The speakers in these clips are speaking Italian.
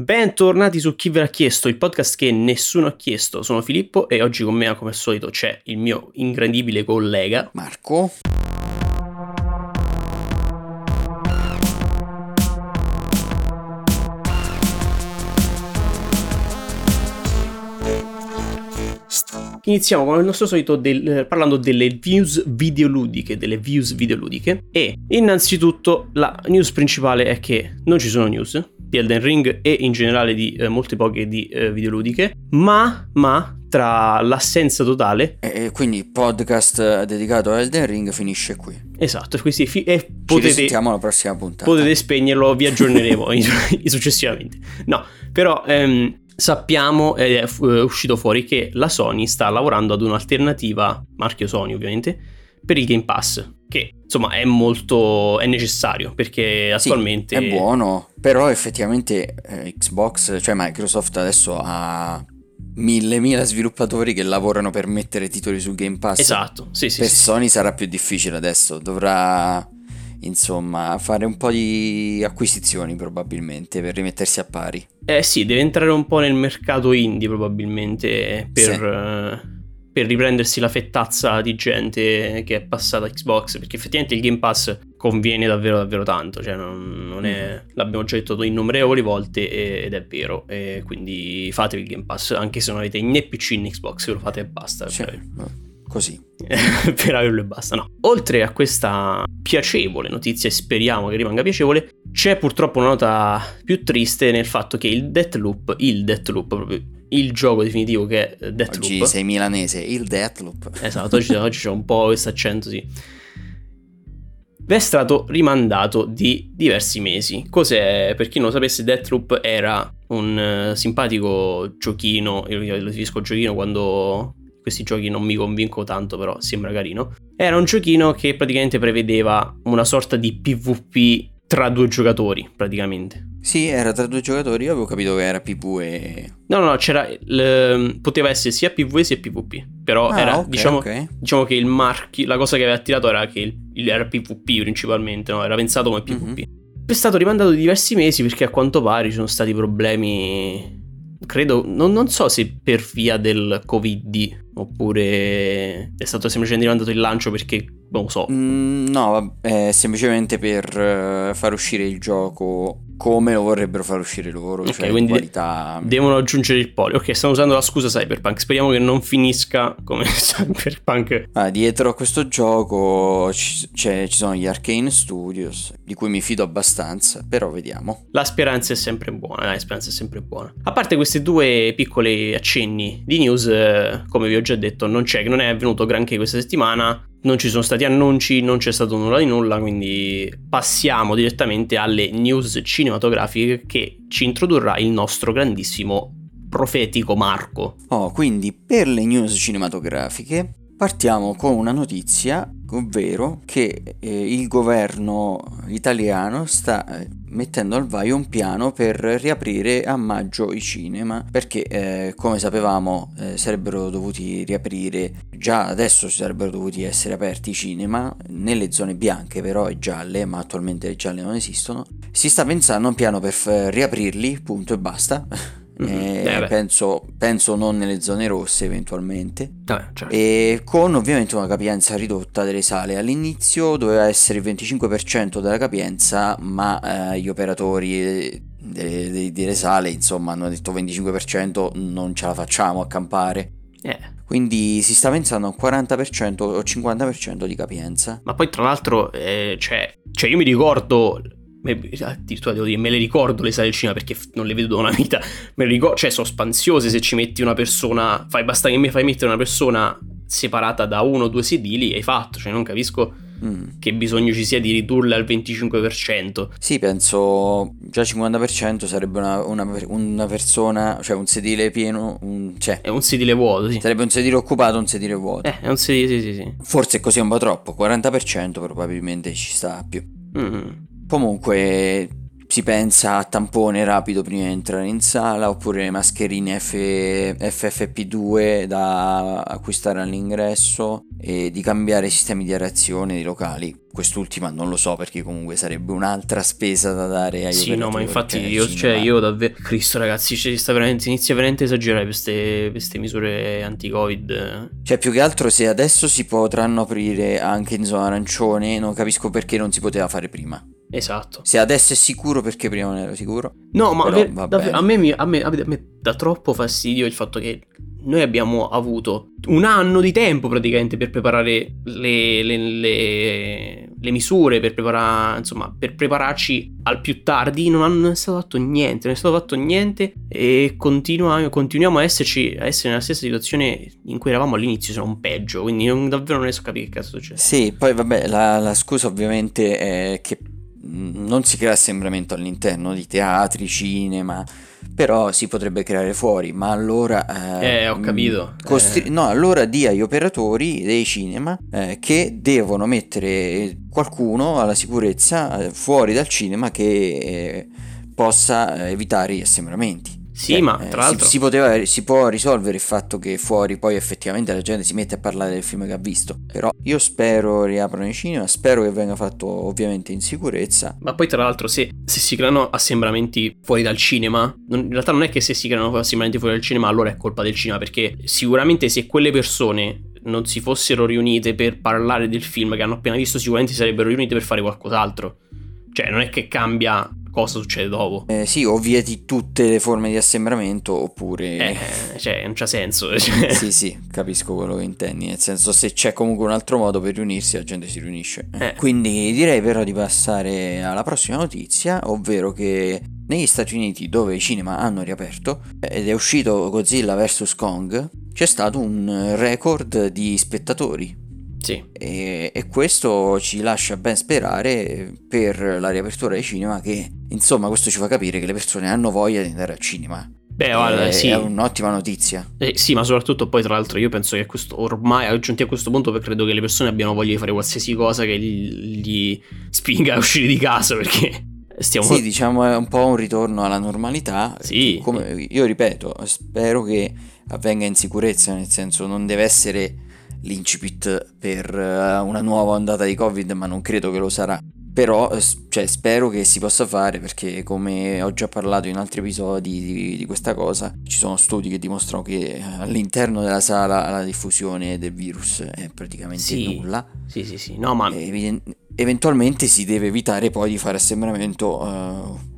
Bentornati su Chi ve l'ha chiesto, il podcast che nessuno ha chiesto. Sono Filippo e oggi con me, come al solito, c'è il mio ingrandibile collega Marco. Iniziamo con il nostro solito del, eh, parlando delle views videoludiche, delle views videoludiche e innanzitutto la news principale è che non ci sono news di Elden Ring e in generale di eh, molte poche di eh, videoludiche, ma, ma tra l'assenza totale E quindi il podcast dedicato a Elden Ring finisce qui. Esatto, quindi fi- e potete, alla prossima puntata. potete spegnerlo, vi aggiorneremo in- successivamente. No, però ehm, sappiamo, ed è uscito fuori, che la Sony sta lavorando ad un'alternativa, marchio Sony ovviamente, per il Game Pass, che insomma è molto, è necessario, perché Sì, attualmente... è buono, però effettivamente eh, Xbox, cioè Microsoft adesso ha mille mila sviluppatori che lavorano per mettere titoli sul Game Pass. Esatto, sì, sì, Per sì. Sony sarà più difficile adesso, dovrà insomma fare un po' di acquisizioni probabilmente per rimettersi a pari. Eh sì, deve entrare un po' nel mercato indie probabilmente per, Sì. Per riprendersi la fettazza di gente che è passata a Xbox, perché effettivamente il Game Pass conviene davvero davvero tanto, cioè non, non è, l'abbiamo già detto innumerevoli volte e- ed è vero, e quindi fatevi il Game Pass, anche se non avete né PC né Xbox, lo fate e basta. Sì, per- così. per averlo e basta. No. Oltre a questa piacevole notizia, e speriamo che rimanga piacevole, c'è purtroppo una nota più triste nel fatto che il Deathloop, il Deathloop, proprio il gioco definitivo che è Deathloop. Oggi sei milanese, il Deathloop. Esatto, oggi, oggi c'è un po' questo accento, sì. È stato rimandato di diversi mesi. Cos'è? Per chi non lo sapesse, Deathloop era un eh, simpatico giochino. Io lo definisco giochino quando questi giochi non mi convinco tanto, però sembra carino. Era un giochino che praticamente prevedeva una sorta di PvP tra due giocatori, praticamente. Sì, era tra due giocatori, io avevo capito che era PvE. No, no, no, c'era. il- poteva essere sia PvE sia PvP. Però Ah, era, ok, diciamo, ok. diciamo che il marchio, la cosa che aveva attirato era che il, era PvP principalmente, no? Era pensato come PvP. È stato rimandato di diversi mesi perché a quanto pare ci sono stati problemi. Credo, non, non so se per via del Covid oppure è stato semplicemente rimandato il lancio perché non lo so. Mm, no, vabbè, semplicemente per eh, far uscire il gioco come lo vorrebbero far uscire loro, Ok, cioè in quindi qualità... Devono aggiungere il polio. Ok, stanno usando la scusa Cyberpunk. Speriamo che non finisca come Cyberpunk. Ah, dietro a questo gioco ci, ci sono gli Arcane Studios, di cui mi fido abbastanza, però vediamo. La speranza è sempre buona, la speranza è sempre buona. A parte questi due piccoli accenni di news, eh, come vi ho già detto, non c'è, non è avvenuto granché questa settimana. Non ci sono stati annunci, non c'è stato nulla di nulla, quindi passiamo direttamente alle news cinematografiche che ci introdurrà il nostro grandissimo profetico Marco. Oh, quindi per le news cinematografiche partiamo con una notizia, ovvero che eh, il governo italiano sta eh, mettendo al vaio un piano per riaprire a maggio i cinema, perché eh, come sapevamo eh, sarebbero dovuti riaprire, già adesso ci sarebbero dovuti essere aperti i cinema, nelle zone bianche però e gialle, ma attualmente le gialle non esistono. Si sta pensando a un piano per f- riaprirli, punto e basta. Mhm. Eh, Eh, penso, penso non nelle zone rosse eventualmente. Vabbè, certo. e con ovviamente una capienza ridotta delle sale. All'inizio doveva essere il 25% della capienza ma eh, gli operatori eh, delle, delle- delle sale insomma hanno detto 25% non ce la facciamo a campare. Eh, quindi si sta pensando a un 40% o 50% di capienza. Ma poi tra l'altro, eh, cioè, cioè, io mi ricordo, addirittura devo dire, me le ricordo le sale del cinema perché non le vedo da una vita, me le ricordo, cioè sono spansiose se ci metti una persona, fai, basta che mi fai mettere una persona separata da uno o due sedili e hai fatto, cioè non capisco Mm. che bisogno ci sia di ridurle al 25%. Sì, penso già 50% sarebbe una, una una persona, cioè un sedile pieno, un- cioè È un sedile vuoto, sì. sarebbe un sedile occupato, un sedile vuoto. Eh, è un sedile, sì, sì, sì. Forse così è un po' troppo, 40% probabilmente ci sta più. Mm. Comunque si pensa a tampone rapido prima di entrare in sala, oppure mascherine F- FFP2 da acquistare all'ingresso e di cambiare i sistemi di aerazione dei locali. Quest'ultima non lo so perché comunque sarebbe un'altra spesa da dare ai Sì, no, ma infatti io, cioè, io davvero... Cristo ragazzi, ci sta veramente, inizia veramente a esagerare per queste, queste misure anti-covid. Cioè, più che altro se adesso si potranno aprire anche in zona arancione, non capisco perché non si poteva fare prima. Esatto. Se adesso è sicuro, perché prima non era sicuro? No, ma Però va davvero, a, me, mi- a, me, a me dà troppo fastidio il fatto che noi abbiamo avuto un anno di tempo praticamente per preparare le, le- le- le misure, per, preparare, insomma, per prepararci al più tardi. Non, hanno- non è stato fatto niente, non è stato fatto niente e continua- continuiamo a, esserci, a essere nella stessa situazione in cui eravamo all'inizio, se non peggio. Quindi non- davvero non riesco a capire che cazzo succede. Sì, poi vabbè, la, la scusa ovviamente è che non si crea assembramento all'interno di teatri, cinema, però si potrebbe creare fuori, ma allora... Eh, ho mh, capito. costri- Eh. No, allora di agli operatori dei cinema eh, che devono mettere qualcuno alla sicurezza eh, fuori dal cinema che eh, possa eh, evitare gli assembramenti. Sì, Cioè, ma eh, tra si- l'altro... si, poteva, si può risolvere il fatto che fuori poi effettivamente la gente si mette a parlare del film che ha visto. Però io spero riaprano i cinema, spero che venga fatto ovviamente in sicurezza. Ma poi tra l'altro se, se si creano assembramenti fuori dal cinema, non- in realtà non è che se si creano assembramenti fuori dal cinema allora è colpa del cinema, perché sicuramente se quelle persone non si fossero riunite per parlare del film che hanno appena visto, sicuramente si sarebbero riunite per fare qualcos'altro. Cioè non è che cambia cosa succede dopo. Eh, sì, o vieti tutte le forme di assembramento oppure... Eh, cioè non c'ha senso. cioè. Sì, sì, capisco quello che intendi, nel senso se c'è comunque un altro modo per riunirsi la gente si riunisce. Eh. Quindi direi però di passare alla prossima notizia, ovvero che negli Stati Uniti dove i cinema hanno riaperto ed è uscito Godzilla vs Kong, c'è stato un record di spettatori Sì. e, e questo ci lascia ben sperare per la riapertura dei cinema che insomma questo ci fa capire che le persone hanno voglia di andare al cinema. Beh, guarda, è, sì. è un'ottima notizia. Eh, sì, ma soprattutto poi tra l'altro io penso che questo, ormai giunti a questo punto credo che le persone abbiano voglia di fare qualsiasi cosa che gli, gli spinga a uscire di casa perché stiamo... Sì, diciamo è un po' un ritorno alla normalità. Sì. Come, io ripeto, spero che avvenga in sicurezza, nel senso non deve essere l'incipit per eh, una nuova ondata di Covid, ma non credo che lo sarà. Però eh, cioè, spero che si possa fare perché come ho già parlato in altri episodi di, di questa cosa, ci sono studi che dimostrano che eh, all'interno della sala la diffusione del virus è praticamente Sì. nulla. Sì, sì, sì. No, ma... E eventualmente si deve evitare poi di fare assembramento eh,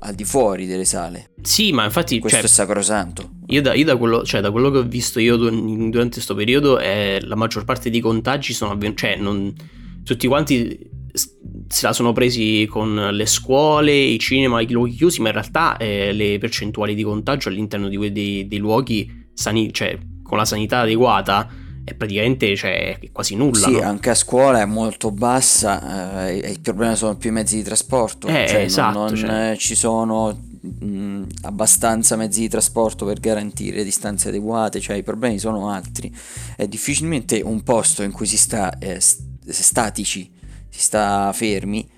al di fuori delle sale. Sì, ma infatti... Questo cioè, è sacrosanto. Io da, io da quello, cioè, da quello che ho visto io dur- durante questo periodo, eh, la maggior parte dei contagi sono avvenuti, cioè, non, tutti quanti se la sono presi con le scuole, i cinema, i luoghi chiusi, ma in realtà eh, le percentuali di contagio all'interno di dei, dei luoghi, sani- cioè, con la sanità adeguata, è praticamente cioè, quasi nulla. Sì, no? anche a scuola è molto bassa, eh, e il problema sono più i mezzi di trasporto. Eh, cioè, non- esatto, non, cioè. eh, ci sono mh, abbastanza mezzi di trasporto per garantire distanze adeguate, cioè i problemi sono altri. È difficilmente un posto in cui si sta eh, st- statici, si sta fermi,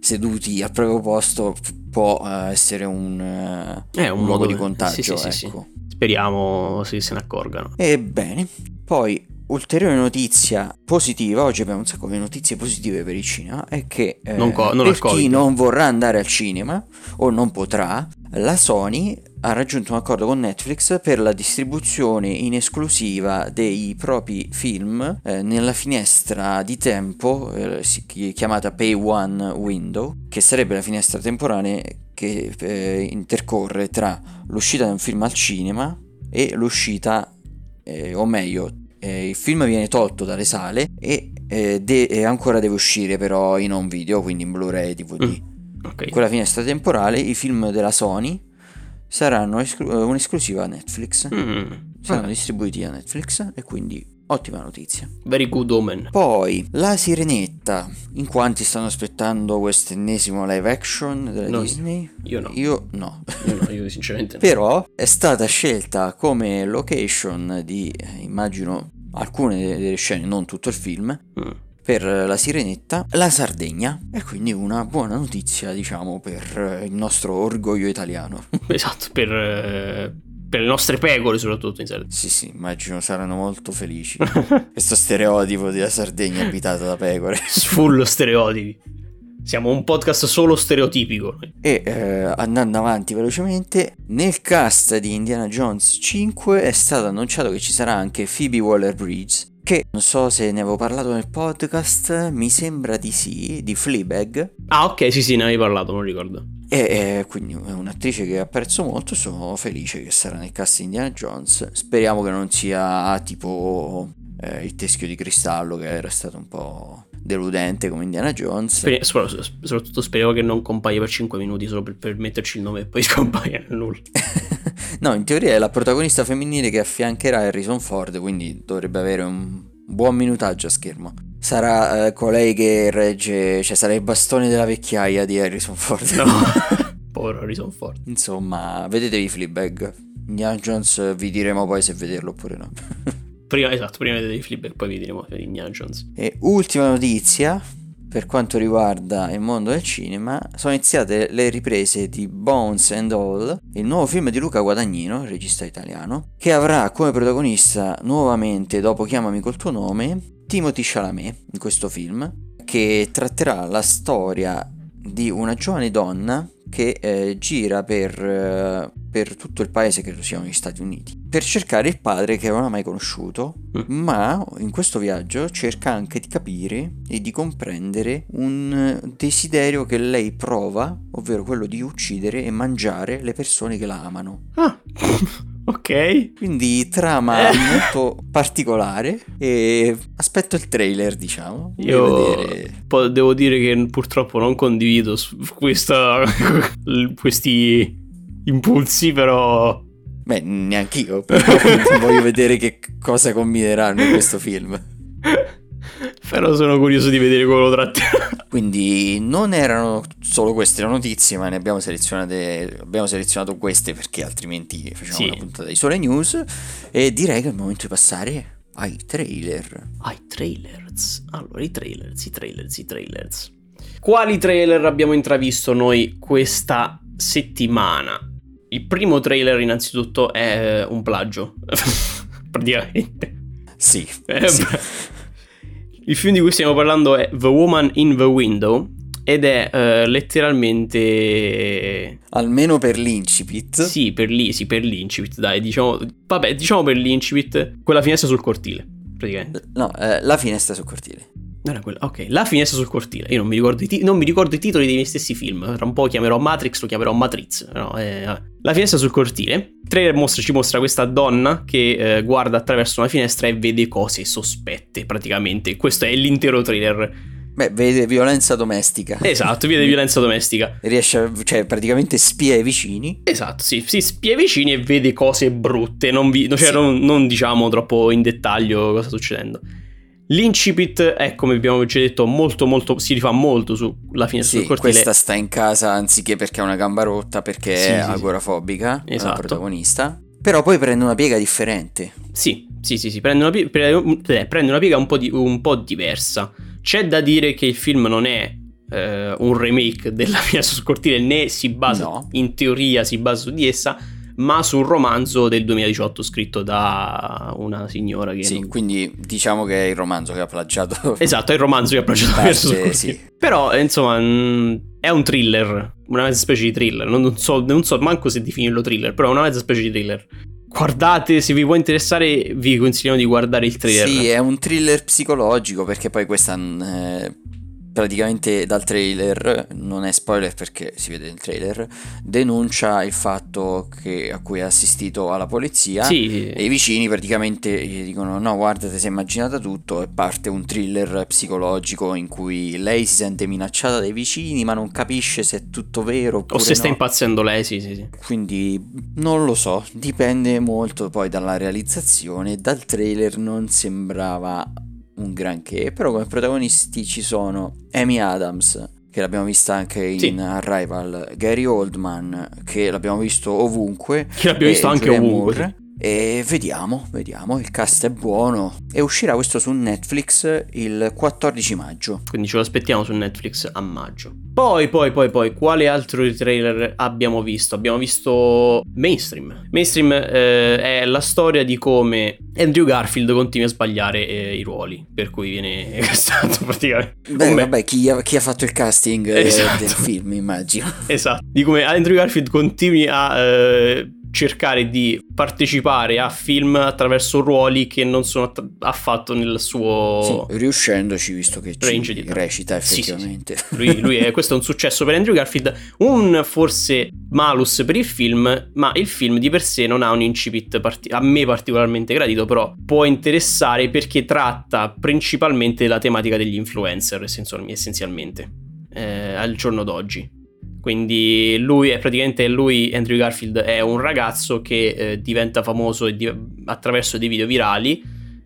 seduti al proprio posto, può eh, essere un, eh, È un un luogo modo- di contagio. sì, sì, sì, sì. ecco. Speriamo se se ne accorgano. Ebbene, poi ulteriore notizia positiva, oggi abbiamo un sacco di notizie positive per il cinema, è che eh, Non co- non per chi non vorrà andare al cinema o non potrà, la Sony ha raggiunto un accordo con Netflix per la distribuzione in esclusiva dei propri film eh, nella finestra di tempo eh, chiamata Pay One Window, che sarebbe la finestra temporale che eh, intercorre tra l'uscita di un film al cinema e l'uscita, eh, o meglio, eh, il film viene tolto dalle sale e, eh, de- e ancora deve uscire però in home video, quindi in Blu-ray DVD. Mm. Ok. In quella finestra temporale i film della Sony saranno esclu- eh, un'esclusiva a Netflix. Mm. Saranno distribuiti a Netflix e quindi ottima notizia. Very good omen. Poi la Sirenetta, in quanti stanno aspettando questo ennesimo live action della No, Disney? io no. Io no. Io, no, io sinceramente no. Però è stata scelta come location di, eh, immagino, alcune delle scene, non tutto il film, Mm. per la Sirenetta la Sardegna e quindi una buona notizia diciamo per il nostro orgoglio italiano. Esatto, per, eh, per le nostre pecore soprattutto in Sardegna. Sì sì, immagino saranno molto felici. Questo stereotipo della Sardegna abitata da pecore. Full stereotipi. Siamo un podcast solo stereotipico. E eh, andando avanti velocemente, nel cast di Indiana Jones 5 è stato annunciato che ci sarà anche Phoebe Waller-Bridge, che non so se ne avevo parlato nel podcast, mi sembra di sì, di Fleabag. Ah ok, sì sì, ne avevi parlato, non ricordo. E eh, quindi è un'attrice che apprezzo molto, sono felice che sarà nel cast di Indiana Jones. Speriamo che non sia tipo eh, il teschio di cristallo che era stato un po' deludente come Indiana Jones. Speri- soprattutto speriamo che non compaia per 5 minuti solo per, per metterci il nome e poi scompaia nel nulla. no, in teoria è la protagonista femminile che affiancherà Harrison Ford, quindi dovrebbe avere un buon minutaggio a schermo. Sarà eh, colei che regge, cioè sarà il bastone della vecchiaia di Harrison Ford. No, povero Harrison Ford. Insomma, vedetevi Fleabag. Indiana Jones vi diremo poi se vederlo oppure no. Prima, esatto, prima vedete i Fleabag, poi vi diremo Indiana Jones. E ultima notizia, per quanto riguarda il mondo del cinema, sono iniziate le riprese di Bones and All, il nuovo film di Luca Guadagnino, regista italiano, che avrà come protagonista nuovamente, dopo Chiamami col tuo nome, Timothy Chalamet in questo film, che tratterà la storia di una giovane donna che eh, gira per, eh, per, tutto il paese, credo siano gli Stati Uniti, per cercare il padre che non ha mai conosciuto, mm. ma in questo viaggio cerca anche di capire e di comprendere un desiderio che lei prova, ovvero quello di uccidere e mangiare le persone che la amano. Ah. Ok. Quindi trama eh. molto particolare e aspetto il trailer, diciamo. Io vedere... devo dire che purtroppo non condivido questa... questi impulsi, però... Beh, neanche io, però voglio vedere che cosa combineranno in questo film. Però sono curioso di vedere come lo tratterà. Quindi non erano solo queste le notizie, ma ne abbiamo selezionate. Abbiamo selezionato queste perché altrimenti facciamo sì. una puntata di sole news. E direi che è il momento di passare ai trailer. Ai trailers. Allora, i trailers, i trailers, i trailers. Quali trailer abbiamo intravisto noi questa settimana? Il primo trailer, innanzitutto, è un plagio. Praticamente. Sì. Eh, sì. Il film di cui stiamo parlando è The Woman in the Window ed è uh, letteralmente... Almeno per l'incipit. Sì, per, lì, sì, per l'incipit, dai, diciamo... Vabbè, diciamo per l'incipit, quella finestra sul cortile, praticamente. No, eh, la finestra sul cortile. Era quella, ok, la finestra sul cortile. Io non mi, ricordo i, ti- non mi ricordo i titoli dei miei stessi film. Tra un po' chiamerò Matrix, lo chiamerò Matrix. No, eh, la finestra sul cortile. Il trailer mostra, ci mostra questa donna che eh, guarda attraverso una finestra e vede cose sospette, praticamente. Questo è l'intero trailer. Beh, vede violenza domestica. Esatto, vede violenza domestica. Riesce, a, cioè, praticamente spia i vicini. Esatto, sì, si spia i vicini e vede cose brutte. Non, vi, cioè, sì. non, non diciamo troppo in dettaglio cosa sta succedendo. L'incipit è, come abbiamo già detto, molto molto, si rifà molto sulla finestra sì, del cortile. questa sta in casa anziché perché ha una gamba rotta, perché sì, è sì, agorafobica, esatto. la protagonista. Però poi prende una piega differente. Sì, sì, sì, sì prende, una, pie- prende una piega un po, di, un po' diversa. C'è da dire che il film non è eh, un remake della finestra sul cortile, né si basa, no. in teoria si basa su di essa, ma su un romanzo del 2018 scritto da una signora che... Sì, non... quindi diciamo che è il romanzo che ha plagiato. Esatto, è il romanzo che ha plagiato parte, sì. Però, insomma, mm, è un thriller, una mezza specie di thriller. Non so, non so manco se definirlo thriller, però è una mezza specie di thriller. Guardate, se vi può interessare, vi consigliamo di guardare il trailer. Sì, è un thriller psicologico perché poi questa eh, praticamente dal trailer, non è spoiler perché si vede nel trailer, denuncia il fatto che, a cui ha assistito alla polizia sì. e i vicini praticamente gli dicono no guarda ti sei immaginata tutto e parte un thriller psicologico in cui lei si sente minacciata dai vicini ma non capisce se è tutto vero o se no. sta impazzendo lei sì, sì sì quindi non lo so dipende molto poi dalla realizzazione dal trailer non sembrava un granché, però come protagonisti ci sono Amy Adams, che l'abbiamo vista anche in sì. Arrival, Gary Oldman, che l'abbiamo visto ovunque, che l'abbiamo visto anche Julian ovunque. Moore, E vediamo, vediamo, il cast è buono e uscirà questo su Netflix il 14 maggio. Quindi ce lo aspettiamo su Netflix a maggio. Poi, poi, poi, poi, quale altro trailer abbiamo visto? Abbiamo visto Mainstream. Mainstream eh, è la storia di come Andrew Garfield continua a sbagliare eh, i ruoli, per cui viene castato praticamente. Beh, come... vabbè, chi ha, chi ha, fatto il casting eh, esatto. del film, immagino. Esatto, di come Andrew Garfield continui a eh, cercare di partecipare a film attraverso ruoli che non sono affatto nel suo sì, riuscendoci visto che range di recita effettivamente sì, sì, lui, lui è, questo è un successo per Andrew Garfield. Un forse malus per il film ma il film di per sé non ha un incipit parti- a me particolarmente gradito però può interessare perché tratta principalmente della tematica degli influencer essenzialmente eh, al giorno d'oggi quindi lui è praticamente lui, Andrew Garfield, è un ragazzo che eh, diventa famoso di- attraverso dei video virali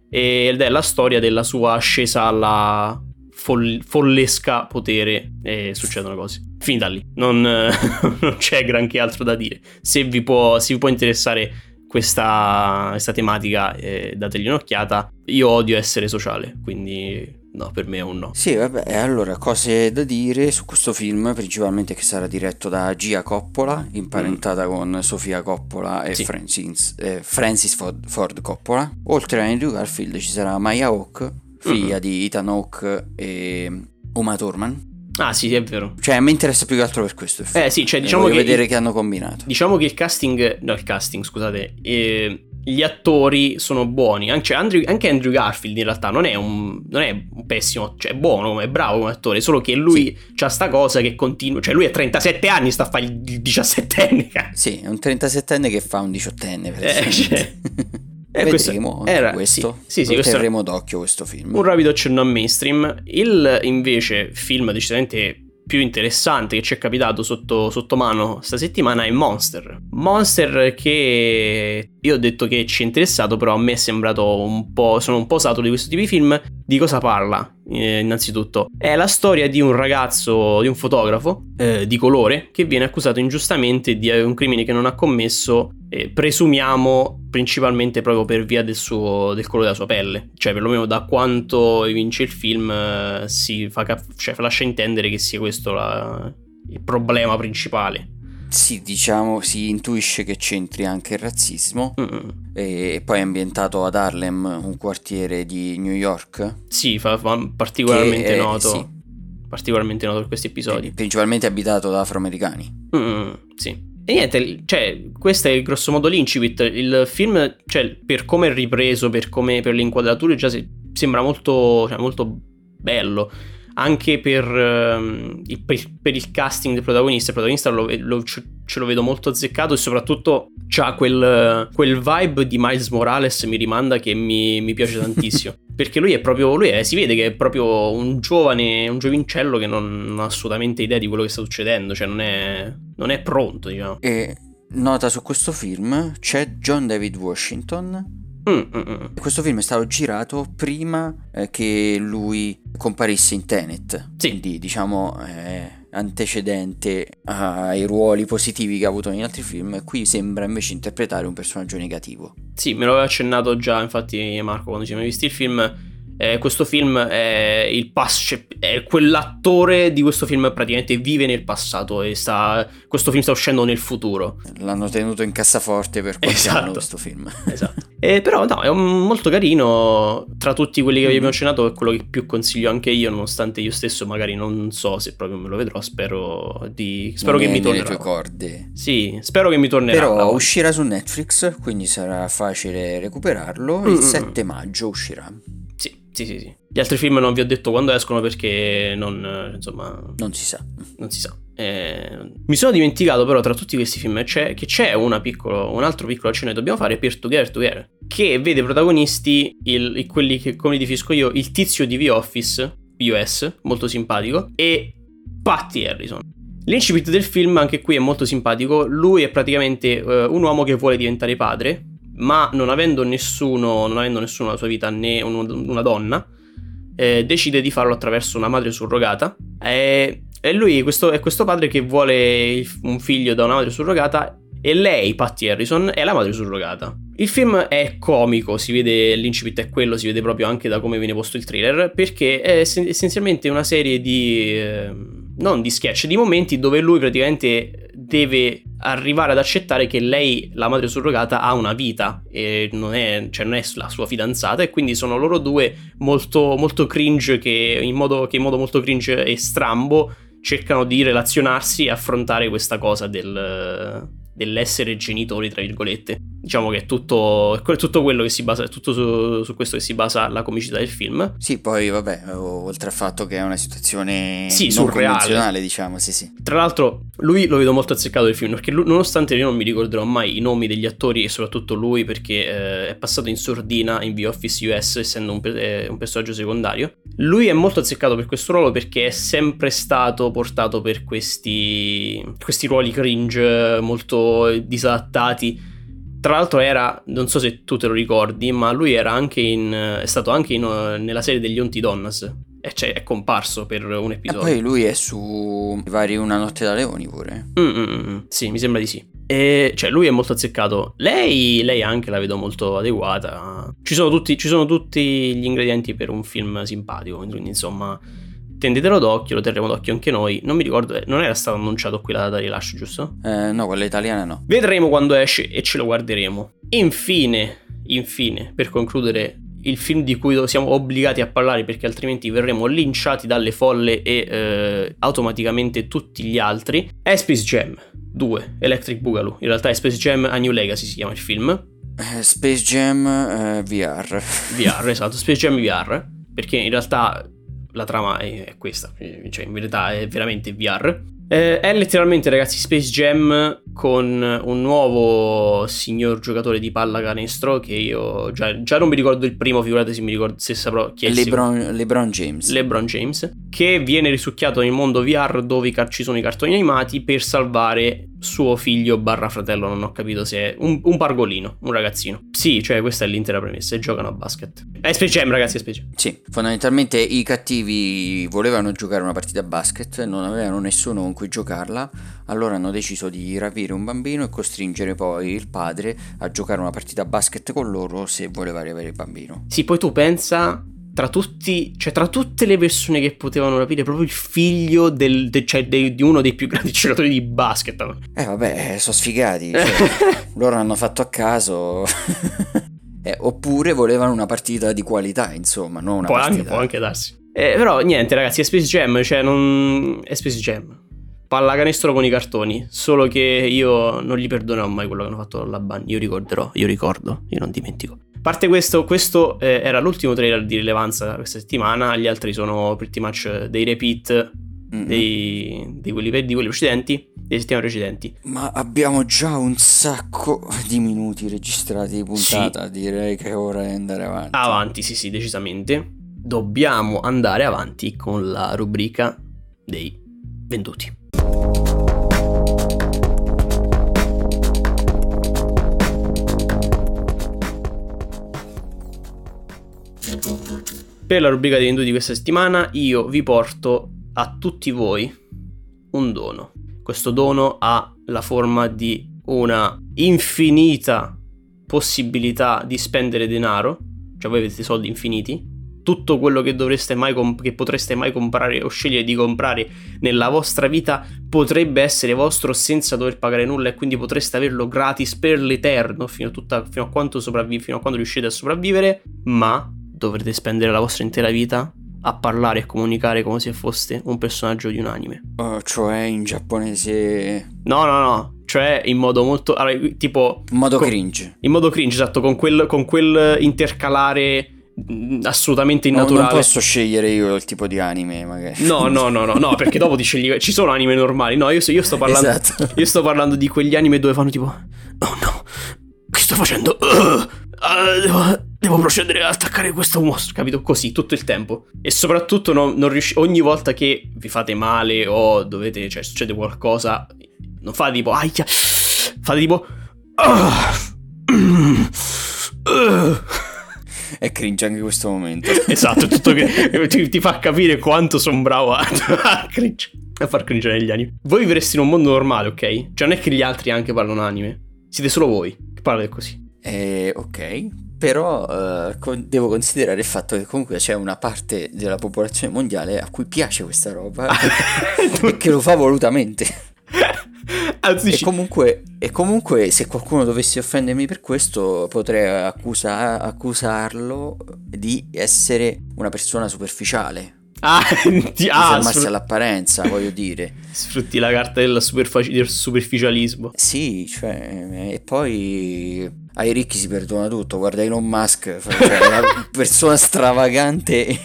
ed è la storia della sua ascesa alla fol- follesca potere e succedono cose. Finita lì, non, non c'è granché altro da dire. Se vi può, se vi può interessare questa, questa tematica, eh, dategli un'occhiata. Io odio essere sociale, quindi No, per me è un no. Sì, vabbè, allora cose da dire su questo film, principalmente che sarà diretto da Gia Coppola, imparentata mm. con Sofia Coppola e sì. Francis, eh, Francis Ford, Ford, Coppola. Oltre a Andrew Garfield ci sarà Maya Hawke, figlia mm. di Ethan Hawke e Uma Thurman. Ah sì, è vero. Cioè, a me interessa più che altro per questo. Eh sì, cioè diciamo che... vedere che hanno combinato. Diciamo che il casting... No, il casting, scusate. Eh, gli attori sono buoni. Anche Andrew, anche Andrew, Garfield in realtà non è, un, non è un pessimo, cioè è buono, è bravo come attore, solo che lui sì. ha sta cosa che continua, cioè lui ha 37 anni, sta a fare il 17enne. Sì, è un 37enne che fa un 18enne per eh, cioè. E Vedremo era, questo, sì, sì, sì, lo terremo d'occhio questo film. Un rapido accenno a mainstream. Il invece film decisamente più interessante che ci è capitato sotto, sotto mano sta settimana è Monster. Monster che io ho detto che ci è interessato, però a me è sembrato un po'. Sono un po' saturo di questo tipo di film. Di cosa parla? Eh, innanzitutto, è la storia di un ragazzo, di un fotografo eh, di colore che viene accusato ingiustamente di un crimine che non ha commesso eh, presumiamo principalmente proprio per via del, suo, del, colore della sua pelle, cioè perlomeno da quanto evince il film eh, si fa cap- cioè, lascia intendere che sia questo la, il problema principale. Sì, diciamo, si intuisce che c'entri anche il razzismo Mm-mm. e poi è ambientato ad Harlem, un quartiere di New York. Sì, fa, fa particolarmente è, noto. Sì. Particolarmente noto per questi episodi. Principalmente abitato da afroamericani. Mm, sì. E niente, cioè, questo è grosso modo l'incipit. Il film, cioè, per come è ripreso, per, come, per le inquadrature, già si, sembra molto, cioè, molto bello. Anche per, um, il, per, per, il casting del protagonista. Il protagonista lo, lo, ce lo vedo molto azzeccato e soprattutto ha quel, quel, vibe di Miles Morales mi rimanda che mi, mi piace tantissimo. perché lui è proprio, lui è, si vede che è proprio un giovane, un giovincello che non, non, ha assolutamente idea di quello che sta succedendo, cioè non è, non è pronto, diciamo. E nota su questo film c'è John David Washington. Mm, mm, mm. Questo film è stato girato prima eh, che lui comparisse in Tenet. Sì. Quindi, diciamo, eh, antecedente ai ruoli positivi che ha avuto in altri film, qui sembra invece interpretare un personaggio negativo. Sì, me lo aveva accennato già, infatti, Marco, quando ci siamo visti il film eh, questo film è il pass- cioè, è quell'attore di questo film praticamente vive nel passato e sta, questo film sta uscendo nel futuro. L'hanno tenuto in cassaforte per qualche esatto. anno questo film. Esatto. Eh, però no, è un, molto carino, tra tutti quelli che vi abbiamo accennato è quello che più consiglio anche io, nonostante io stesso magari non so se proprio me lo vedrò, spero, di, spero che mi tornerà. le tue corde. Sì, spero che mi tornerà. Però uscirà su Netflix, quindi sarà facile recuperarlo, il mm-hmm. 7 maggio uscirà. Sì, sì, sì. Gli altri film non vi ho detto quando escono perché non, insomma... Non si sa. Non si sa. Eh, mi sono dimenticato però tra tutti questi film c'è, che c'è piccolo, un altro piccolo accenno che dobbiamo fare per Together Together, che vede protagonisti il, il, quelli che, come definisco io, il tizio di The Office, US, molto simpatico, e Patty Harrison. L'incipit del film anche qui è molto simpatico, lui è praticamente uh, un uomo che vuole diventare padre, ma non avendo nessuno, non avendo nessuno nella sua vita né un, una donna, eh, decide di farlo attraverso una madre surrogata. E, e lui questo, è questo padre che vuole un figlio da una madre surrogata e lei, Patty Harrison, è la madre surrogata. Il film è comico, si vede l'incipit è quello, si vede proprio anche da come viene posto il trailer, perché è essenzialmente una serie di... Eh, non di sketch, di momenti dove lui praticamente deve arrivare ad accettare che lei, la madre surrogata, ha una vita e non è, cioè non è la sua fidanzata e quindi sono loro due molto, molto cringe che in, modo, che in modo molto cringe e strambo cercano di relazionarsi e affrontare questa cosa del, dell'essere genitori, tra virgolette. Diciamo che è tutto, è tutto quello che si basa, è tutto su, su, questo che si basa la comicità del film. Sì, poi vabbè, oltre al fatto che è una situazione sì, surreale, diciamo, sì, sì. Tra l'altro, lui lo vedo molto azzeccato del film, perché lui, nonostante io non mi ricorderò mai i nomi degli attori e soprattutto lui, perché eh, è passato in sordina in The Office US, essendo un, eh, un personaggio secondario, lui è molto azzeccato per questo ruolo perché è sempre stato portato per questi, questi ruoli cringe molto disadattati tra l'altro era, non so se tu te lo ricordi, ma lui era anche in, è stato anche in, nella serie degli Onti Donnas. E cioè, è comparso per un episodio. E poi lui è su vari Una notte da leoni pure. Mm-mm, sì, mi sembra di sì. E cioè, lui è molto azzeccato. Lei, lei anche la vedo molto adeguata. Ci sono, tutti, ci sono tutti gli ingredienti per un film simpatico. Quindi, insomma, tendetelo d'occhio, lo terremo d'occhio anche noi. Non mi ricordo, non era stato annunciato qui la data di rilascio, giusto? Eh, no, quella italiana no. Vedremo quando esce e ce lo guarderemo. Infine, infine, per concludere il film di cui siamo obbligati a parlare perché altrimenti verremo linciati dalle folle e eh, automaticamente tutti gli altri è Space Jam 2 Electric Boogaloo in realtà è Space Jam A New Legacy si chiama il film eh, Space Jam eh, VR VR esatto Space Jam VR perché in realtà la trama è, è questa, cioè in verità è veramente VR. Eh, è letteralmente, ragazzi, Space Jam con un nuovo signor giocatore di pallacanestro che io già, già non mi ricordo il primo, figurate se mi ricordo se saprò chi è Lebron, LeBron James. LeBron James, che viene risucchiato nel mondo VR dove ci sono i cartoni animati per salvare suo figlio barra fratello, non ho capito se è un, un, pargolino, un ragazzino. Sì, cioè questa è l'intera premessa, e giocano a basket. È Space Jam ragazzi, è Space Jam. Sì, fondamentalmente i cattivi volevano giocare una partita a basket, non avevano nessuno con cui giocarla, allora hanno deciso di rapire un bambino e costringere poi il padre a giocare una partita a basket con loro se voleva riavere il bambino. Sì, poi tu pensa tra tutti, cioè tra tutte le persone che potevano rapire, proprio il figlio del, de, cioè de, di uno dei più grandi giocatori di basket. Eh vabbè, sono sfigati. Cioè, loro hanno fatto a caso. eh, oppure volevano una partita di qualità, insomma, non una può partita. Anche, può anche darsi. Eh, però niente, ragazzi, è Space Jam, cioè non... è Space Jam. Pallacanestro con i cartoni, solo che io non gli perdonerò mai quello che hanno fatto alla Ban. Io ricorderò, io ricordo, io non dimentico. A parte questo, questo eh, era l'ultimo trailer di rilevanza questa settimana, gli altri sono pretty much dei repeat mm-hmm. dei, di, quelli, di quelli precedenti, dei settimane precedenti. Ma abbiamo già un sacco di minuti registrati di puntata, sì. direi che è ora di andare avanti. Avanti, sì, sì, decisamente. Dobbiamo andare avanti con la rubrica dei venduti. Per la rubrica dei venduti di questa settimana io vi porto a tutti voi un dono. Questo dono ha la forma di una infinita possibilità di spendere denaro, cioè voi avete soldi infiniti, tutto quello che dovreste mai comp- che potreste mai comprare o scegliere di comprare nella vostra vita potrebbe essere vostro senza dover pagare nulla e quindi potreste averlo gratis per l'eterno fino a, tutta, fino a sopravvi- fino a quando riuscite a sopravvivere, ma dovrete spendere la vostra intera vita a parlare e comunicare come se foste un personaggio di un anime. Uh, cioè in giapponese... No, no, no. Cioè in modo molto... Allora, tipo... In modo con, cringe. In modo cringe, esatto, con quel, con quel intercalare mm, assolutamente innaturale. No, non posso scegliere io il tipo di anime, magari. No, no, no, no, no perché dopo ti scegli. Ci sono anime normali. No, io, io sto parlando. Esatto. Io sto parlando di quegli anime dove fanno tipo. Oh no, che sto facendo? Uh, uh, devo, procedere ad attaccare questo mostro, capito? Così tutto il tempo. E soprattutto non, non riusci- ogni volta che vi fate male o dovete, cioè succede qualcosa, non fate tipo, aia, fate tipo... Uh, è cringe anche questo momento. esatto, tutto che ti, ti, fa capire quanto sono bravo a, a, cringe, a far cringe negli anime. Voi vivreste in un mondo normale, ok? Cioè non è che gli altri anche parlano anime. Siete solo voi che parlate così. Eh, ok, però eh, con- devo considerare il fatto che comunque c'è una parte della popolazione mondiale a cui piace questa roba e che lo fa volutamente. Anzi, E ci- comunque, e comunque se qualcuno dovesse offendermi per questo potrei accusa- accusarlo di essere una persona superficiale. Ah, ti- ah, fermarsi sfr- all'apparenza, voglio dire. sfrutti la carta del, superfaci- del superficialismo. Sì, cioè, e poi ai ricchi si perdona tutto. Guarda Elon Musk, cioè, è una persona stravagante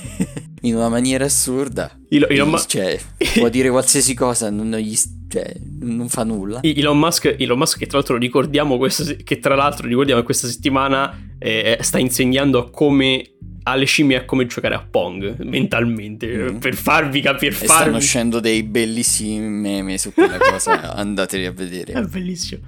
in una maniera assurda. Elon- Elon Mu- Cioè, può dire qualsiasi cosa, non, gli, cioè, non fa nulla. Elon Musk, Elon Musk che tra l'altro ricordiamo questa che tra l'altro ricordiamo questa settimana eh, sta insegnando come alle scimmie a come giocare a Pong mentalmente Mm. per farvi capire E stanno farvi uscendo dei bellissimi meme su quella cosa, andateli a è vedere. bellissimo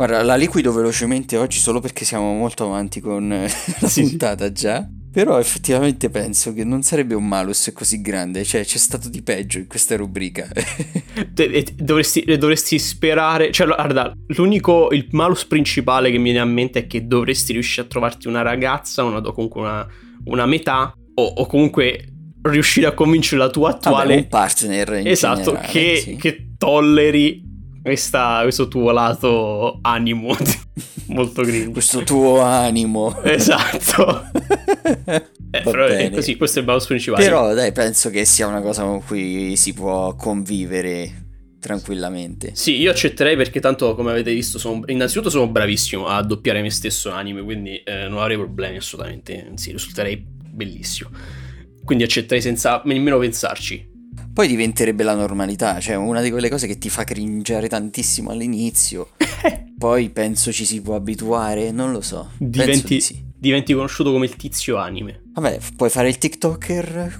Guarda, la liquido velocemente oggi solo perché siamo molto avanti con eh, la Sì, sì. puntata già. Però effettivamente penso che non sarebbe un malus così grande, cioè c'è stato di peggio in questa rubrica. Dovresti, dovresti sperare cioè guarda l'unico il malus principale che mi viene a mente è che dovresti riuscire a trovarti una ragazza una, comunque una, una metà o, o comunque riuscire a convincere la tua attuale Vabbè, un partner in Esatto, generale, che, sì. che tolleri questa- questo tuo lato animo molto green. questo tuo animo. Esatto. Eh, però è bene. così, questo è il mouse principale. Però dai, penso che sia una cosa con cui si può convivere tranquillamente. Sì, io accetterei perché tanto, come avete visto, sono, innanzitutto sono bravissimo a doppiare me stesso anime, quindi eh, non avrei problemi assolutamente, anzi risulterei bellissimo. Quindi accetterei senza nemmeno pensarci. Poi diventerebbe la normalità, cioè una di quelle cose che ti fa cringiare tantissimo all'inizio. Poi penso ci si può abituare, non lo so. Diventi, di sì. diventi conosciuto come il tizio anime. Vabbè, puoi fare il TikToker,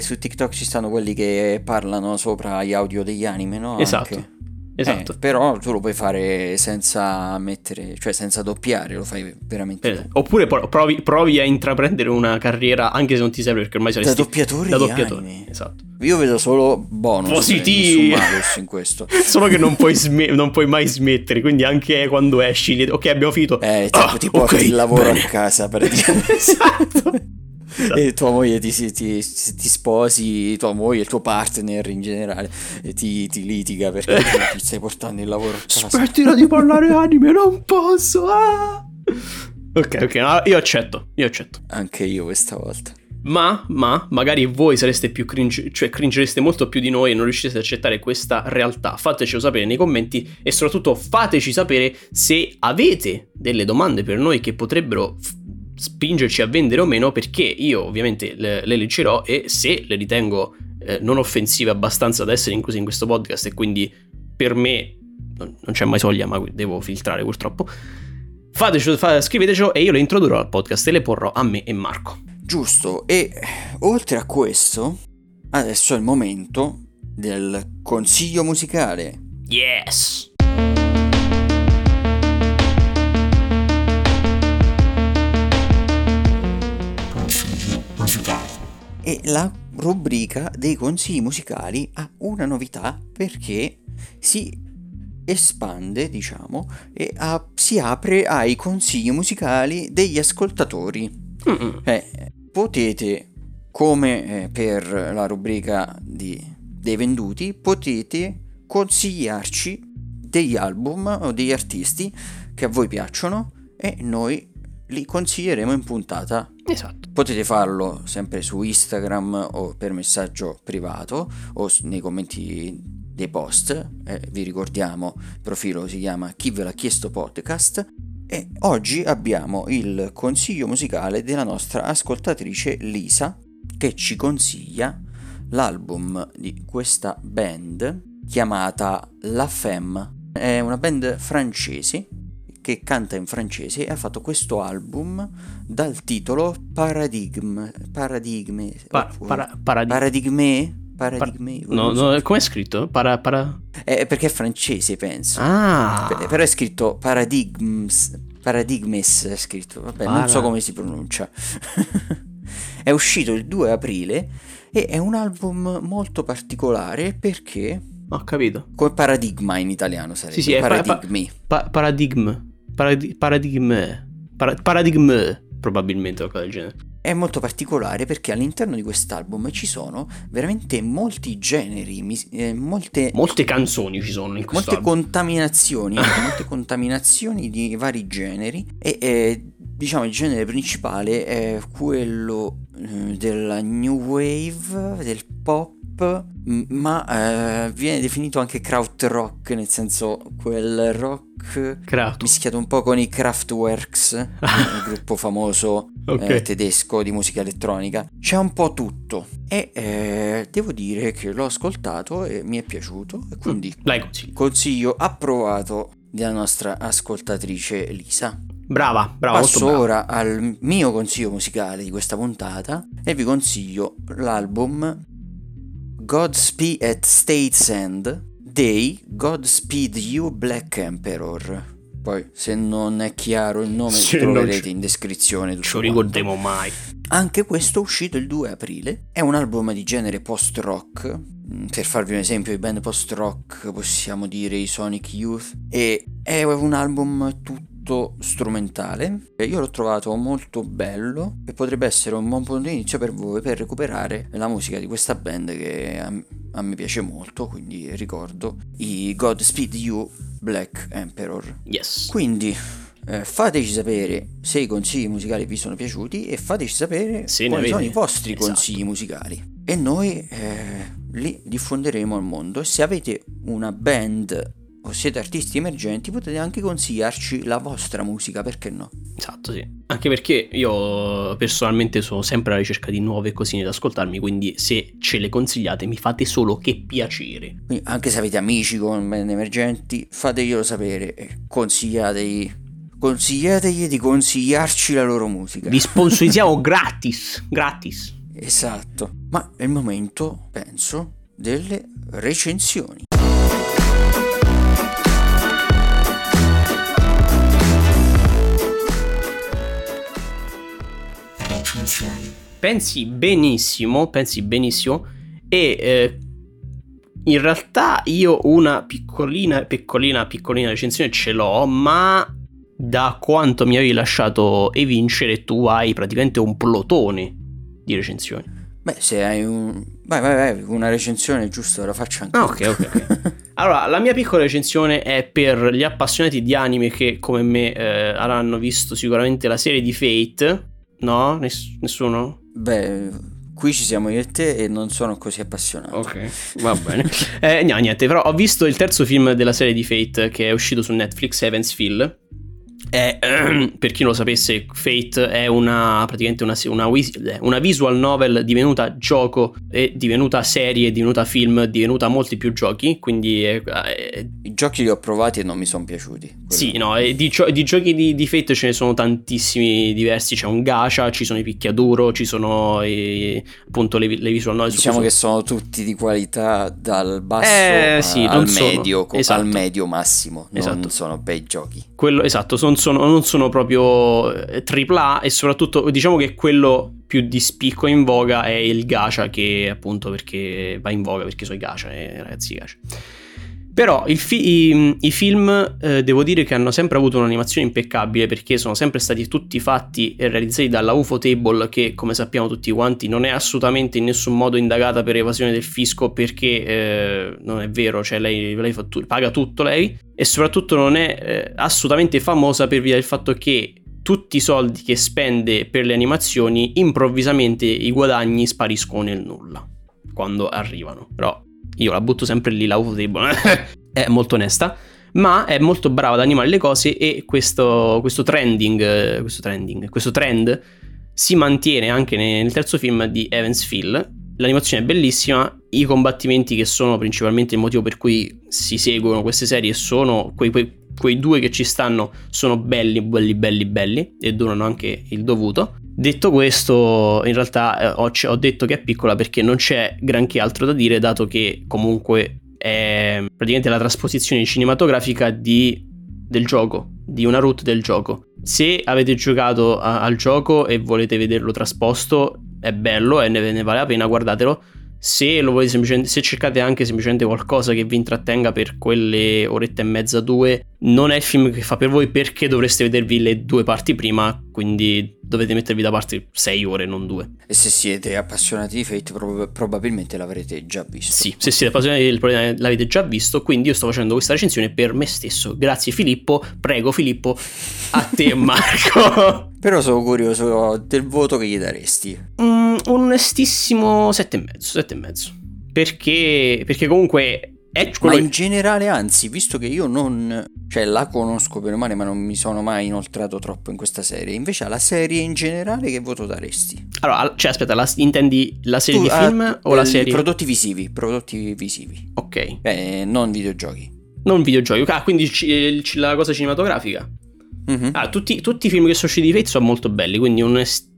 su TikTok ci stanno quelli che parlano sopra gli audio degli anime, no? Esatto. Anche. Esatto. Eh, però tu lo puoi fare senza mettere, cioè senza doppiare, lo fai veramente Eh, oppure pro- provi, provi a intraprendere una carriera anche se non ti serve perché ormai Da saresti doppiatore da doppiatore. Esatto. Io vedo solo bonus, Positivi. in questo. Solo che non puoi, sme- non puoi mai smettere, quindi anche quando esci, ok, abbiamo finito. Eh, tipo, Ah, ti porti ok, il lavoro bene. a casa praticamente. esatto. E tua moglie ti, ti- ti- ti sposi, tua moglie, il tuo partner in generale, e ti, ti litiga perché ti stai portando il lavoro a casa. Smettila di parlare anime, non posso. ah. Ok, ok, no, io accetto, io accetto. Anche io questa volta. Ma, ma, magari voi sareste più cringe, cioè cringereste molto più di noi e non riusciste ad accettare questa realtà. Fatecelo sapere nei commenti e soprattutto fateci sapere se avete delle domande per noi che potrebbero spingerci a vendere o meno, perché io ovviamente le, le leggerò e se le ritengo eh, non offensive abbastanza da essere incluse in questo podcast e quindi per me non, non c'è mai soglia, ma devo filtrare purtroppo. Fatecelo, fa- scrivetecelo e io le introdurrò al podcast e le porrò a me e Marco. Giusto, e oltre a questo, adesso è il momento del consiglio musicale. Yes! E la rubrica dei consigli musicali ha una novità perché si espande, diciamo, e ha- si apre ai consigli musicali degli ascoltatori. Eh, potete, come eh, per la rubrica di- dei venduti, potete consigliarci degli album o degli artisti che a voi piacciono e noi li consiglieremo in puntata. Esatto. Potete farlo sempre su Instagram o per messaggio privato o nei commenti dei post. Eh, vi ricordiamo, il profilo si chiama Chi ve l'ha chiesto podcast. E oggi abbiamo il consiglio musicale della nostra ascoltatrice Lisa che ci consiglia l'album di questa band chiamata La Femme. È una band francese che canta in francese e ha fatto questo album dal titolo Paradigme. Paradigme. Pa- para- paradi- Paradigme? Paradigme? no, non so. no, com'è scritto? Para, para... Eh, perché è francese, penso. Ah! Pe- Però è scritto Paradigms. Paradigmes è scritto. Vabbè, non Para- so come si pronuncia. è uscito il 2 aprile e è un album molto particolare perché. Ho capito. Come paradigma in italiano sarebbe. Sì, sì, è pa- pa- paradigmi. Paradigme. Par- paradigm probabilmente qualcosa del genere. È molto particolare perché all'interno di quest'album ci sono veramente molti generi, mis- eh, molte, molte canzoni ci sono in questo molte contaminazioni, molte contaminazioni di vari generi e eh, diciamo il genere principale è quello eh, della new wave, del pop ma eh, viene definito anche krautrock, nel senso quel rock Kraut. mischiato un po' con i Kraftwerks, il gruppo famoso okay. eh, tedesco di musica elettronica. C'è un po' tutto e eh, devo dire che l'ho ascoltato e mi è piaciuto e quindi mm, consiglio approvato della nostra ascoltatrice Lisa. Brava, brava. Passo ora al mio consiglio musicale di questa puntata e vi consiglio l'album Godspeed at State's End dei Godspeed You Black Emperor. Poi, se non è chiaro il nome, se troverete in descrizione. Non ci ricordiamo mai. Anche questo è uscito il 2 aprile. È un album di genere post-rock. Mm, per farvi un esempio di band post-rock, possiamo dire i Sonic Youth. E è un album tutto tutto strumentale. Io l'ho trovato molto bello e potrebbe essere un buon punto di inizio per voi per recuperare la musica di questa band che a, a me piace molto, quindi ricordo i Godspeed You Black Emperor. Yes. Quindi eh, fateci sapere se i consigli musicali vi sono piaciuti e fateci sapere se quali sono i vostri esatto. consigli musicali. E noi eh, li diffonderemo al mondo. E se avete una band o siete artisti emergenti, potete anche consigliarci la vostra musica, perché no? Esatto, sì. Anche perché io personalmente sono sempre alla ricerca di nuove cosine da ascoltarmi, quindi se ce le consigliate mi fate solo che piacere. Quindi anche se avete amici con band emergenti, fateglielo sapere e consigliategli consigliategli di consigliarci la loro musica. Vi sponsorizziamo gratis, gratis. Esatto. Ma è il momento, penso, delle recensioni. Pensi benissimo, pensi benissimo e eh, in realtà io una piccolina, piccolina, piccolina recensione ce l'ho, ma da quanto mi avevi lasciato evincere tu hai praticamente un plotone di recensioni. Beh, se hai un... Vai, vai, vai, una recensione giusto la faccio anche. Ah, ok, ok, ok. allora, la mia piccola recensione è per gli appassionati di anime che, come me, eh, avranno visto sicuramente la serie di Fate No? Ness- nessuno? Beh, qui ci siamo io e te e non sono così appassionato. Ok, va bene. eh, no, niente, però ho visto il terzo film della serie di Fate che è uscito su Netflix, Evansville. È, per chi non lo sapesse, Fate è una praticamente una, una, una, visual novel divenuta gioco, è divenuta serie, è divenuta film, è divenuta molti più giochi. Quindi è, è... i giochi li ho provati e non mi sono piaciuti. Quello. Sì, no, di, di, giochi di, di, Fate ce ne sono tantissimi diversi. C'è un gacha, ci sono i picchiaduro, ci sono i, appunto le, le visual novel. Diciamo che sono tutti di qualità dal basso eh, sì, al, medio, esatto. al medio massimo. Non esatto. sono bei giochi. Quello, esatto, sono sono, non sono proprio AAA eh, e soprattutto diciamo che quello più di spicco in voga è il gacha che appunto perché va in voga perché sono i gacha eh, ragazzi gacha. Però fi- i, i, film eh, devo dire che hanno sempre avuto un'animazione impeccabile perché sono sempre stati tutti fatti e realizzati dalla UFO Table che come sappiamo tutti quanti non è assolutamente in nessun modo indagata per evasione del fisco perché eh, non è vero, cioè lei, lei tu- paga tutto lei e soprattutto non è eh, assolutamente famosa per via del fatto che tutti i soldi che spende per le animazioni improvvisamente i guadagni spariscono nel nulla quando arrivano. Però io la butto sempre lì, la Ufotable, è molto onesta, ma è molto brava ad animare le cose e questo, questo trending, questo trending, questo trend si mantiene anche nel terzo film di Evansville. L'animazione è bellissima, i combattimenti che sono principalmente il motivo per cui si seguono queste serie sono quei, quei, quei due che ci stanno sono belli, belli, belli, belli e durano anche il dovuto. Detto questo, in realtà eh, ho, ho, detto che è piccola perché non c'è granché altro da dire, dato che comunque è praticamente la trasposizione cinematografica di, del gioco, di una route del gioco. Se avete giocato a, al gioco e volete vederlo trasposto, è bello e ne, ne vale la pena, guardatelo. se, se cercate anche semplicemente qualcosa che vi intrattenga per quelle orette e mezza, due, non è il film che fa per voi perché dovreste vedervi le due parti prima, quindi dovete mettervi da parte sei ore, non due. E se siete appassionati di Fate prob- probabilmente l'avrete già visto. Sì, se siete appassionati del problema l'avete già visto, quindi io sto facendo questa recensione per me stesso. Grazie Filippo, prego Filippo, a te Marco. Però sono curioso del voto che gli daresti. Mm, un onestissimo 7,5. 7,5. Perché, perché comunque Ma in generale, anzi, visto che io non... Cioè, la conosco per male, ma non mi sono mai inoltrato troppo in questa serie. Invece alla serie in generale che voto daresti? Allora, cioè, aspetta, la, intendi la serie tu, di film uh, o la serie... Prodotti visivi, prodotti visivi. Ok. Eh, non videogiochi. Non videogiochi. Ah, quindi c- c- la cosa cinematografica. Mm-hmm. Ah, tutti, tutti, i film che sono usciti di Fate sono molto belli, quindi est-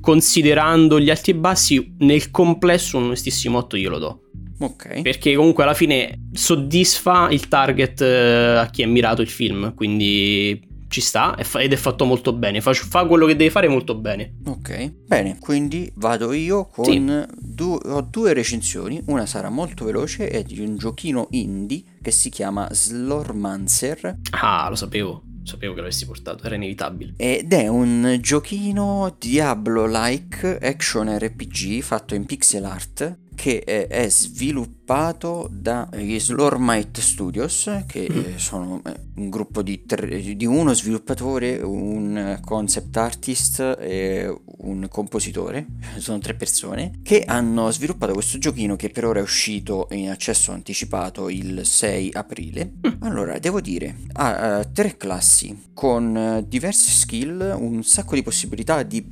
considerando gli alti e bassi, nel complesso un onestissimo 8 glielo do. Ok. Perché comunque alla fine soddisfa il target eh, a chi è mirato il film, quindi ci sta ed è fatto molto bene, fa, fa, quello che deve fare molto bene. Ok, bene, quindi vado io con sì. due, ho due recensioni, una sarà molto veloce, è di un giochino indie che si chiama Slormancer. Ah, lo sapevo. Sapevo che l'avessi portato, era inevitabile. Ed è un giochino Diablo-like action RPG fatto in pixel art che è sviluppato dagli Slormite Studios, che mm. sono eh, un gruppo di, tre, di, uno sviluppatore, un concept artist e un compositore, sono tre persone, che hanno sviluppato questo giochino che per ora è uscito in accesso anticipato il 6 aprile. Mm. Allora, devo dire, ha tre classi con diverse skill, un sacco di possibilità di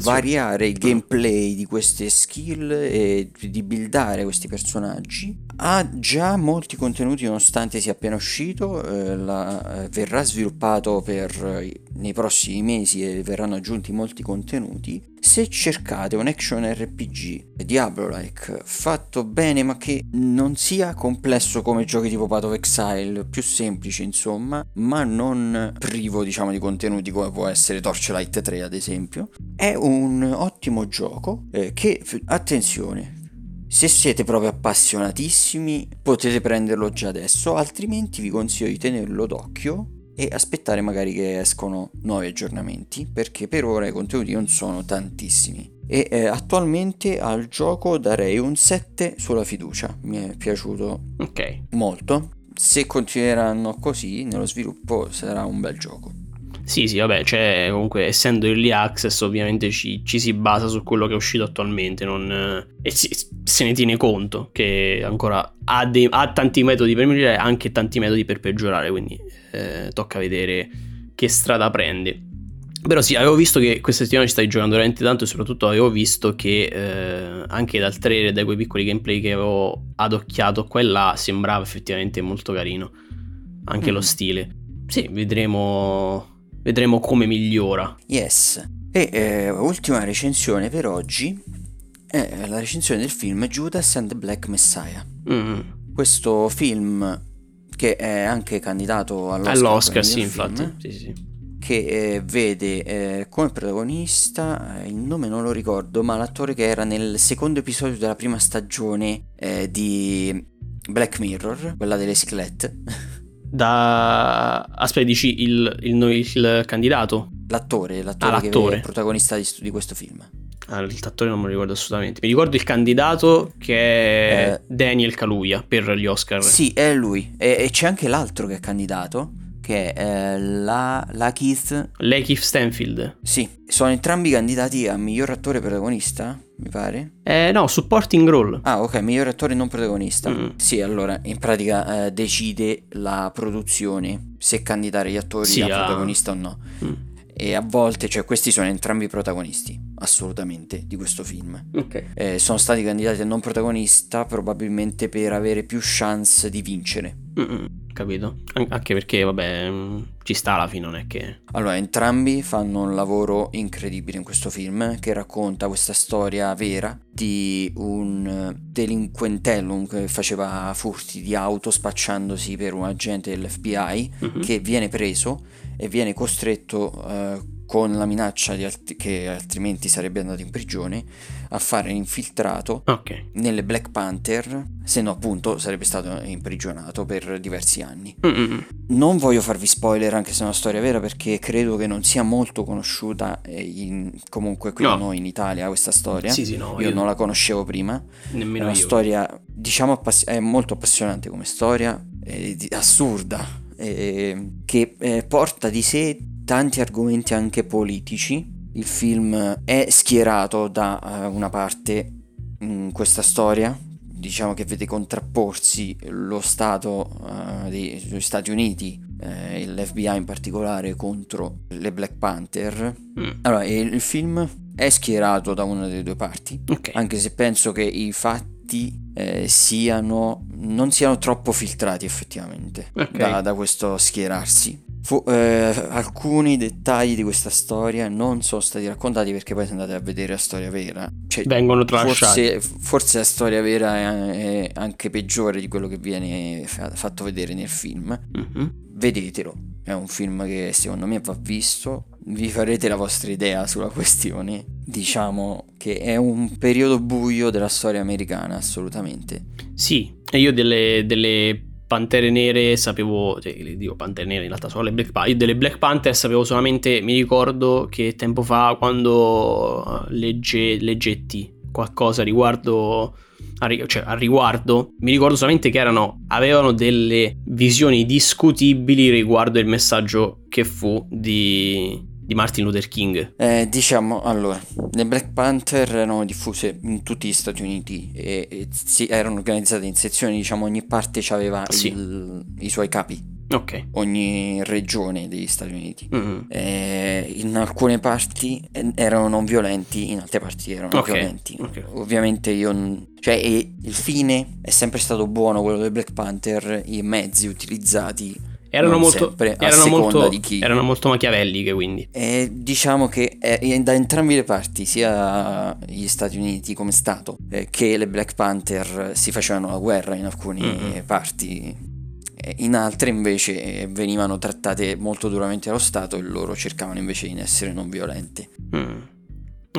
variare il gameplay di queste skill e di buildare questi personaggi. Ha già molti contenuti nonostante sia appena uscito, eh, la, eh, verrà sviluppato per, eh, nei prossimi mesi e verranno aggiunti molti contenuti. Se cercate un action RPG Diablo-like fatto bene ma che non sia complesso come giochi tipo Path of Exile, più semplice insomma, ma non privo diciamo di contenuti come può essere Torchlight 3 ad esempio, è un ottimo gioco eh, che, attenzione, se siete proprio appassionatissimi potete prenderlo già adesso, altrimenti vi consiglio di tenerlo d'occhio e aspettare magari che escono nuovi aggiornamenti perché per ora i contenuti non sono tantissimi. E eh, attualmente al gioco darei un 7 sulla fiducia mi è piaciuto okay. molto. Se continueranno così nello sviluppo sarà un bel gioco sì, sì, vabbè, cioè comunque essendo early access ovviamente ci, ci si basa su quello che è uscito attualmente non, e si, se ne tiene conto che ancora ha, dei, ha, tanti metodi per migliorare e anche tanti metodi per peggiorare, quindi eh, tocca vedere che strada prende. Però sì, avevo visto che questa settimana ci stai giocando veramente tanto e soprattutto avevo visto che eh, anche dal trailer, da quei piccoli gameplay che avevo adocchiato qua e là, sembrava effettivamente molto carino. Anche mm. lo stile. Sì, vedremo vedremo come migliora. Yes. E eh, ultima recensione per oggi è la recensione del film Judas and the Black Messiah. Mm. Questo film che è anche candidato all'Oscar. All'Oscar, sì, infatti. Sì, sì. Che eh, vede eh, come protagonista, eh, il nome non lo ricordo, ma l'attore che era nel secondo episodio della prima stagione eh, di Black Mirror, quella delle scalette. da... Aspetta, dici il, il, il candidato? L'attore, l'attore, ah, l'attore. protagonista di, di questo film. Ah, l'attore non me lo ricordo assolutamente. Mi ricordo il candidato che è eh, Daniel Kaluuya per gli Oscar. Sì, è lui. E, e c'è anche l'altro che è candidato, che è eh, la, la Keith... Lakeith Stanfield. Sì, sono entrambi candidati a miglior attore protagonista, mi pare. Eh, no, supporting role. Ah, ok, miglior attore non protagonista. Mm. Sì, allora, in pratica eh, decide la produzione se candidare gli attori sì, a ah. protagonista o no. Mm. E a volte, cioè, questi sono entrambi protagonisti, assolutamente, di questo film. Ok. Eh, sono stati candidati a non protagonista probabilmente per avere più chance di vincere. Mm-mm capito? Anche perché, vabbè, mm, ci sta alla fine, non è che... Allora, entrambi fanno un lavoro incredibile in questo film che racconta questa storia vera di un delinquentellum che faceva furti di auto spacciandosi per un agente dell'FBI mm-hmm. che viene preso e viene costretto eh, con la minaccia di alt- che altrimenti sarebbe andato in prigione a fare l'infiltrato Ok. nelle Black Panther, se no appunto sarebbe stato imprigionato per diversi anni. Mm-mm. Non voglio farvi spoiler anche se è una storia vera perché credo che non sia molto conosciuta eh, in- comunque qui da No. noi in Italia questa storia. Sì, sì, no, io io- non la conoscevo prima. È Nemmeno una io. storia, diciamo, appass- è molto appassionante come storia, è assurda, eh, che eh, porta di sé tanti argomenti anche politici. Il film è schierato da eh, una parte in questa storia, diciamo che vede contrapporsi lo Stato eh, dei- degli Stati Uniti, eh, l'FBI in particolare, contro le Black Panther. Mm. Allora, il film è schierato da una delle due parti Ok. anche se penso che i fatti eh, siano non siano troppo filtrati effettivamente Ok. da, da questo schierarsi. Fu- eh, alcuni dettagli di questa storia non sono stati raccontati perché poi se andate a vedere la storia vera, cioè, Vengono tralasciati. forse, forse la storia vera è, è anche peggiore di quello che viene fa- fatto vedere nel film. Mhm. Vedetelo, è un film che secondo me va visto, vi farete la vostra idea sulla questione. Diciamo che è un periodo buio della storia americana, assolutamente. Sì, e io delle, delle Pantere Nere sapevo, cioè, dico Pantere Nere in realtà sono le Black Panther, io delle Black Panther sapevo solamente, mi ricordo che tempo fa quando legge, leggetti qualcosa riguardo, a, cioè, a riguardo, mi ricordo solamente che erano, avevano delle visioni discutibili riguardo il messaggio che fu di, di Martin Luther King. Eh, diciamo, allora, le Black Panther erano diffuse in tutti gli Stati Uniti e, e si- erano organizzate in sezioni, diciamo, ogni parte aveva Sì. i suoi capi, Ok. ogni regione degli Stati Uniti. Mhm. Eh, in alcune parti eh, erano non violenti, in altre parti erano Ok, violenti. ok. Ovviamente io. n- cioè, e il fine è sempre stato buono, quello del Black Panther, i mezzi utilizzati. Erano molto, sempre, erano, molto, di chi. erano molto machiavelliche quindi. E diciamo che eh, da entrambe le parti, sia gli Stati Uniti come Stato eh, che le Black Panther, si facevano la guerra in alcune Mhm. parti. Eh, In altre invece eh, venivano trattate molto duramente dallo Stato e loro cercavano invece di essere non violente. Mm.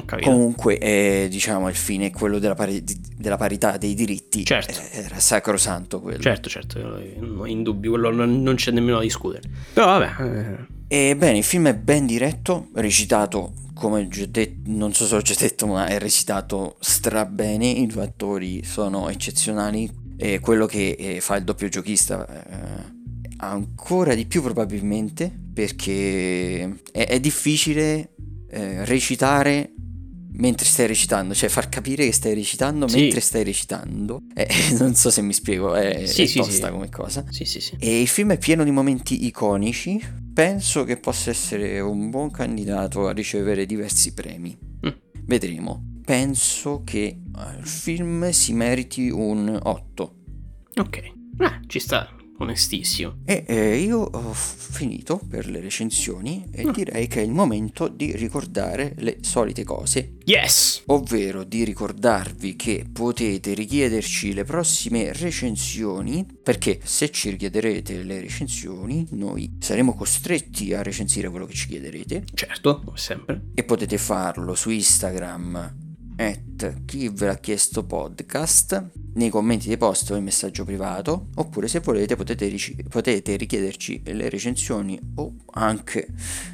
Ho. Comunque, eh, diciamo, il fine è quello della, pari- della parità dei diritti. Certo. Eh, Era sacrosanto quello. Certo, certo, non in dubbio, quello non, non c'è nemmeno da discutere. Però vabbè, eh, Ebbene, il film è ben diretto, recitato, come ho già detto, non so se l'ho già detto, ma è recitato strabene, i due attori sono eccezionali e quello che eh, fa il doppio giochista eh, ancora di più probabilmente perché è, è difficile eh, recitare mentre stai recitando, cioè far capire che stai recitando Sì. mentre stai recitando. Eh, non so se mi spiego, è, Sì, è sì, tosta come cosa. sì, sì, sì. E il film è pieno di momenti iconici. Penso che possa essere un buon candidato a ricevere diversi premi. Mm. Vedremo. Penso che eh, il film si meriti un 8. Ok, eh, ci sta, onestissimo. E eh, io ho finito per le recensioni e Mm. direi che è il momento di ricordare le solite cose Yes! ovvero di ricordarvi che potete richiederci le prossime recensioni, perché se ci richiederete le recensioni, noi saremo costretti a recensire quello che ci chiederete Certo, come sempre. e potete farlo su Instagram at chi ve l'ha chiesto podcast nei commenti dei post o in messaggio privato oppure se volete potete, rici- potete richiederci le recensioni o anche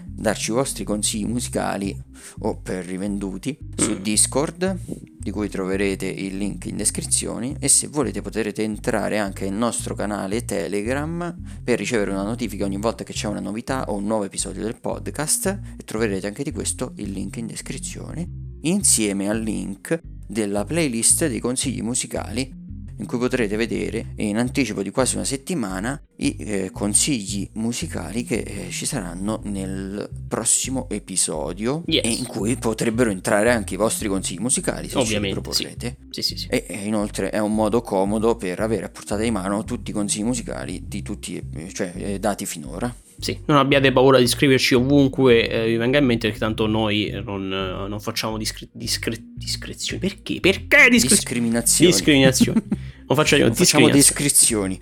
darci i vostri consigli musicali o per rivenduti su Mm. Discord di cui troverete il link in descrizione e se volete potrete entrare anche nel nostro canale Telegram per ricevere una notifica ogni volta che c'è una novità o un nuovo episodio del podcast e troverete anche di questo il link in descrizione insieme al link della playlist dei consigli musicali in cui potrete vedere in anticipo di quasi una settimana i eh, consigli musicali che eh, ci saranno nel prossimo episodio Yes. e in cui potrebbero entrare anche i vostri consigli musicali se Ovviamente, ce li proporrete. Sì, sì, sì. E e inoltre è un modo comodo per avere a portata di mano tutti i consigli musicali di tutti, eh, cioè eh, dati finora. Sì, non abbiate paura di iscriverci ovunque eh, vi venga in mente perché tanto noi non, non facciamo discre- discre- discrezioni. Perché? Perché discrezioni? Discriminazione. Discriminazioni. Non facciamo, non facciamo disiscrizioni.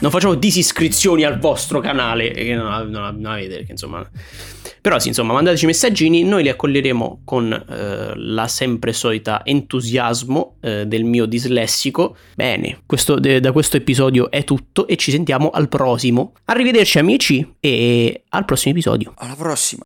non facciamo disiscrizioni al vostro canale, che non, non, non avete, perché insomma... Però sì, insomma, mandateci messaggini, noi li accoglieremo con eh, la sempre solita entusiasmo eh, del mio dislessico. Bene, questo, de, da questo episodio è tutto e ci sentiamo al prossimo. Arrivederci amici e al prossimo episodio. Alla prossima.